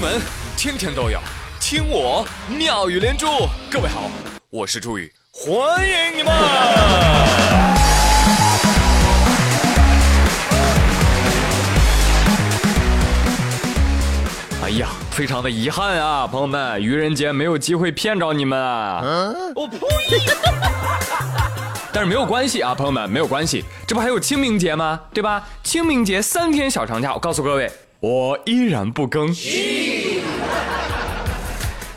闻天天都有，听我妙语连珠。各位好，我是朱宇，欢迎你们。哎呀，非常的遗憾啊，朋友们，愚人节没有机会骗着你们啊。我呸！但是没有关系啊，朋友们，没有关系，这不还有清明节吗？对吧？清明节三天小长假，我告诉各位，我依然不更。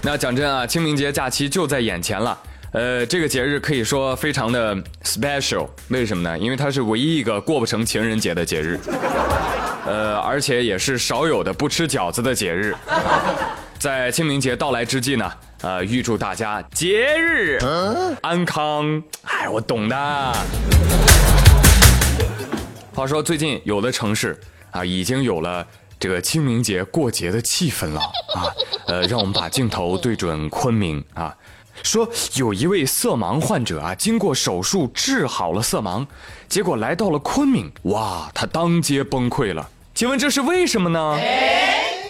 那讲真啊，清明节假期就在眼前了。呃，这个节日可以说非常的 special，为什么呢？因为它是唯一一个过不成情人节的节日。呃，而且也是少有的不吃饺子的节日。在清明节到来之际呢，呃，预祝大家节日安康。哎，我懂的。话说最近有的城市啊，已经有了这个清明节过节的气氛了啊。呃，让我们把镜头对准昆明啊，说有一位色盲患者啊，经过手术治好了色盲，结果来到了昆明，哇，他当街崩溃了。请问这是为什么呢？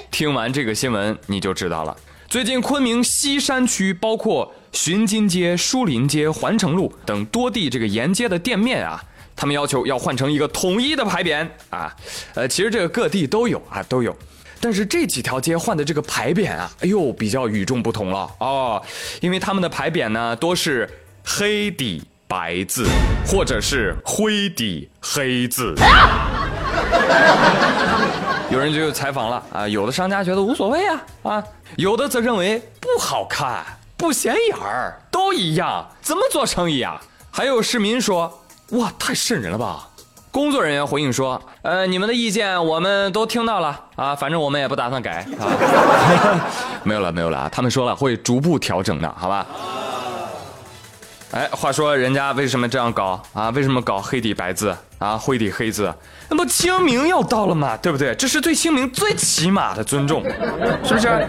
听完这个新闻你就知道了。最近昆明西山区包括巡金街、书林街、环城路等多地这个沿街的店面啊，他们要求要换成一个统一的牌匾啊。呃，其实这个各地都有啊，都有。但是这几条街换的这个牌匾啊，哎呦，比较与众不同了哦，因为他们的牌匾呢多是黑底白字，或者是灰底黑字。有人就采访了啊，有的商家觉得无所谓啊啊，有的则认为不好看、不显眼儿，都一样，怎么做生意啊？还有市民说，哇，太瘆人了吧！工作人员回应说，呃，你们的意见我们都听到了啊，反正我们也不打算改啊。没有了，没有了啊，他们说了会逐步调整的，好吧？哎，话说人家为什么这样搞啊？为什么搞黑底白字啊？灰底黑字？那不清明要到了嘛，对不对？这是对清明最起码的尊重，是不是？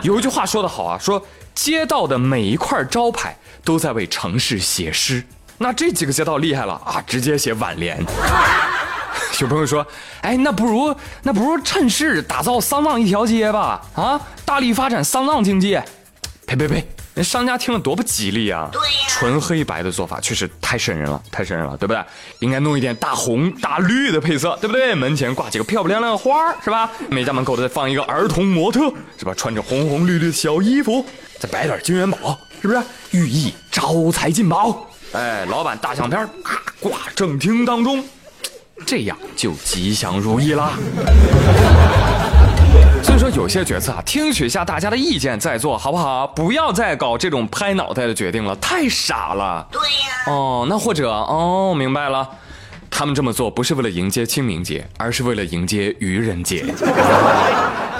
有一句话说得好啊，说街道的每一块招牌都在为城市写诗。那这几个街道厉害了啊，直接写挽联。有朋友说，哎，那不如那不如趁势打造丧葬一条街吧？啊，大力发展丧葬经济。呸呸呸！那商家听了多不吉利啊！对呀，纯黑白的做法确实太瘆人了，太瘆人了，对不对？应该弄一点大红大绿的配色，对不对？门前挂几个漂漂亮亮的花是吧？每家门口都得放一个儿童模特，是吧？穿着红红绿绿的小衣服，再摆点金元宝，是不是？寓意招财进宝。哎，老板大相片挂正厅当中，这样就吉祥如意啦。所以说有些决策啊，听取一下大家的意见再做好不好？不要再搞这种拍脑袋的决定了，太傻了。对呀。哦，那或者哦，明白了，他们这么做不是为了迎接清明节，而是为了迎接愚人节。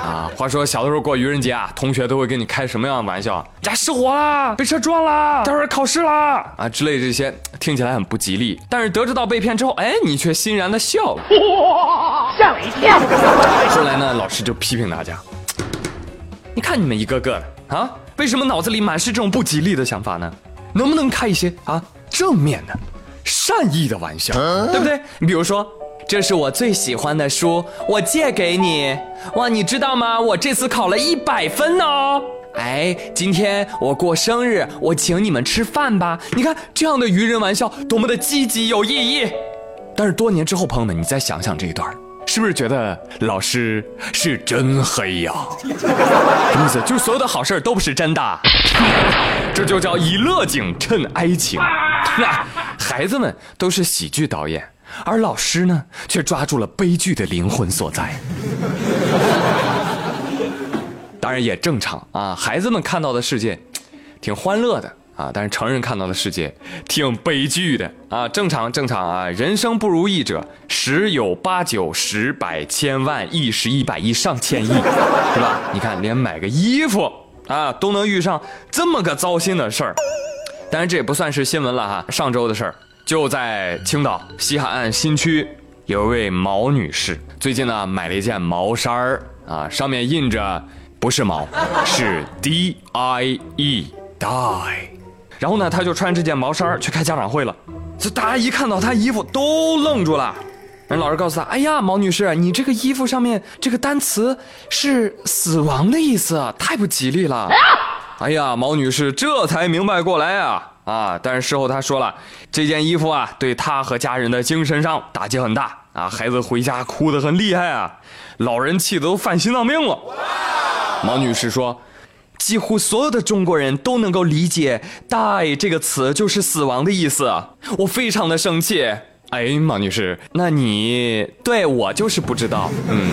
啊，话说小的时候过愚人节啊，同学都会跟你开什么样的玩笑？呀失火啦，被车撞啦，待会儿考试啦啊之类这些，听起来很不吉利。但是得知到被骗之后，哎，你却欣然的笑了，吓我一跳。后来呢，老师就批评大家，你看你们一个个的啊，为什么脑子里满是这种不吉利的想法呢？能不能开一些啊正面的、善意的玩笑，对不对？你比如说。这是我最喜欢的书，我借给你。哇，你知道吗？我这次考了一百分呢。哎，今天我过生日，我请你们吃饭吧。你看这样的愚人玩笑，多么的积极有意义。但是多年之后，朋友们，你再想想这一段，是不是觉得老师是真黑呀？什么意思？就是所有的好事都不是真的。这就叫以乐景衬哀情。那孩子们都是喜剧导演。而老师呢，却抓住了悲剧的灵魂所在。当然也正常啊，孩子们看到的世界挺欢乐的啊，但是成人看到的世界挺悲剧的啊。正常正常啊，人生不如意者十有八九、十百千万亿、十一百亿、上千亿，是吧？你看，连买个衣服啊都能遇上这么个糟心的事儿。当然这也不算是新闻了哈，上周的事儿。就在青岛西海岸新区，有一位毛女士，最近呢买了一件毛衫儿啊，上面印着不是毛，是 D I E die。然后呢，她就穿这件毛衫儿去开家长会了。这大家一看到她衣服都愣住了，人老师告诉他：“哎呀，毛女士，你这个衣服上面这个单词是死亡的意思，太不吉利了。”哎呀，毛女士这才明白过来啊啊！但是事后她说了，这件衣服啊，对她和家人的精神上打击很大啊，孩子回家哭得很厉害啊，老人气得都犯心脏病了。毛女士说。几乎所有的中国人都能够理解 “die” 这个词就是死亡的意思，我非常的生气。哎，毛女士，那你对我就是不知道，嗯，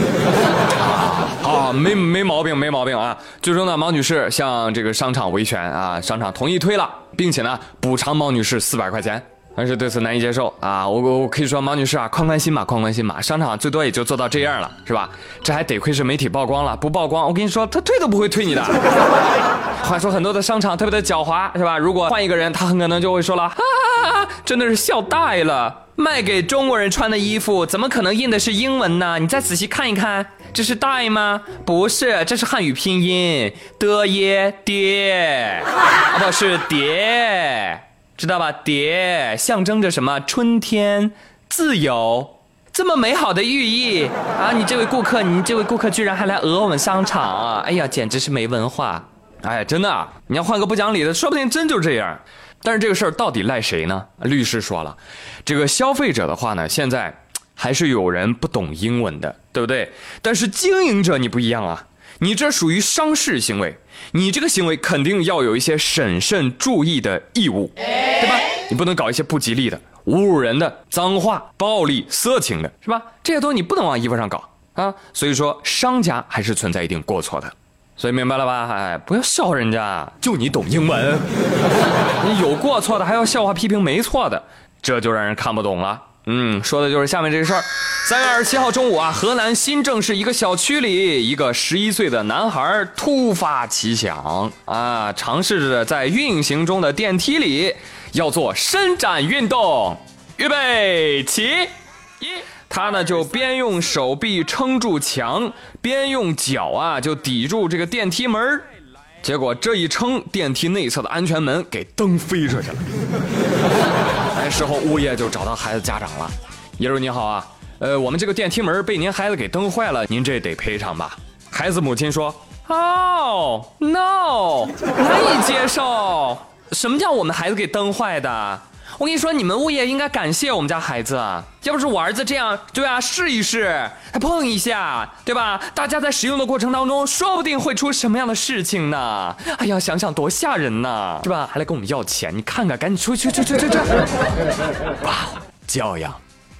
啊，没没毛病，没毛病啊。最终呢，毛女士向这个商场维权啊，商场同意退了，并且呢，补偿毛女士四百块钱。但是对此难以接受啊！我我可以说，毛女士啊，宽宽心吧，宽宽心吧。商场最多也就做到这样了，是吧？这还得亏是媒体曝光了，不曝光，我跟你说，他退都不会退你的。话说很多的商场特别的狡猾，是吧？如果换一个人，他很可能就会说了，哈哈哈，真的是笑大了。卖给中国人穿的衣服，怎么可能印的是英文呢？你再仔细看一看，这是 die 吗？不是，这是汉语拼音的耶爹，啊，不是蝶。知道吧？蝶象征着什么？春天、自由，这么美好的寓意啊！你这位顾客，你这位顾客居然还来讹我们商场啊！哎呀，简直是没文化！哎，真的，你要换个不讲理的，说不定真就这样。但是这个事儿到底赖谁呢？律师说了，这个消费者的话呢，现在还是有人不懂英文的，对不对？但是经营者你不一样啊。你这属于商事行为，你这个行为肯定要有一些审慎注意的义务，对吧？你不能搞一些不吉利的、侮辱人的、脏话、暴力、色情的，是吧？这些东西你不能往衣服上搞啊。所以说，商家还是存在一定过错的。所以明白了吧？哎，不要笑人家，就你懂英文，你有过错的还要笑话批评没错的，这就让人看不懂了。嗯，说的就是下面这个事儿。三月二十七号中午啊，河南新郑市一个小区里，一个十一岁的男孩突发奇想啊，尝试着在运行中的电梯里要做伸展运动。预备起，一，他呢就边用手臂撑住墙，边用脚啊就抵住这个电梯门结果这一撑，电梯内侧的安全门给蹬飞出去了。时候，物业就找到孩子家长了。业主你好啊，呃，我们这个电梯门被您孩子给蹬坏了，您这得赔偿吧？孩子母亲说：“Oh no，难以接受。什么叫我们孩子给蹬坏的？”我跟你说，你们物业应该感谢我们家孩子，要不是我儿子这样，对吧？试一试，还碰一下，对吧？大家在使用的过程当中，说不定会出什么样的事情呢？哎呀，想想多吓人呐，是吧？还来跟我们要钱，你看看，赶紧出去，去，去，去，去！哇，教养，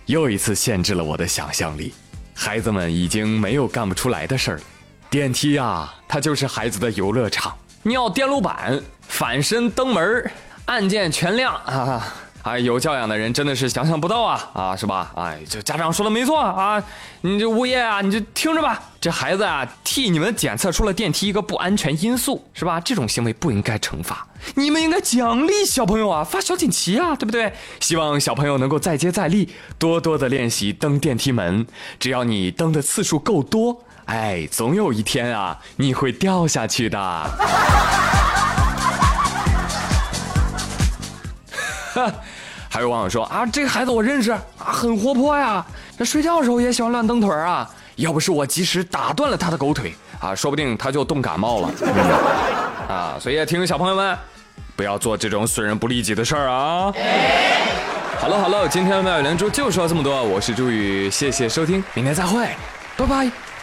又一次限制了我的想象力。孩子们已经没有干不出来的事儿了。电梯啊，它就是孩子的游乐场。尿电路板，反身登门，按键全亮啊！哎，有教养的人真的是想象不到啊啊，是吧？哎，这家长说的没错啊，你这物业啊，你就听着吧。这孩子啊，替你们检测出了电梯一个不安全因素，是吧？这种行为不应该惩罚，你们应该奖励小朋友啊，发小锦旗啊，对不对？希望小朋友能够再接再厉，多多的练习蹬电梯门。只要你蹬的次数够多，哎，总有一天啊，你会掉下去的。还有网友说啊，这个孩子我认识啊，很活泼呀，这睡觉的时候也喜欢乱蹬腿啊。要不是我及时打断了他的狗腿啊，说不定他就冻感冒了。啊，所以提醒小朋友们，不要做这种损人不利己的事儿啊。好了好了，今天的妙语连珠就说这么多，我是朱宇，谢谢收听，明天再会，拜拜。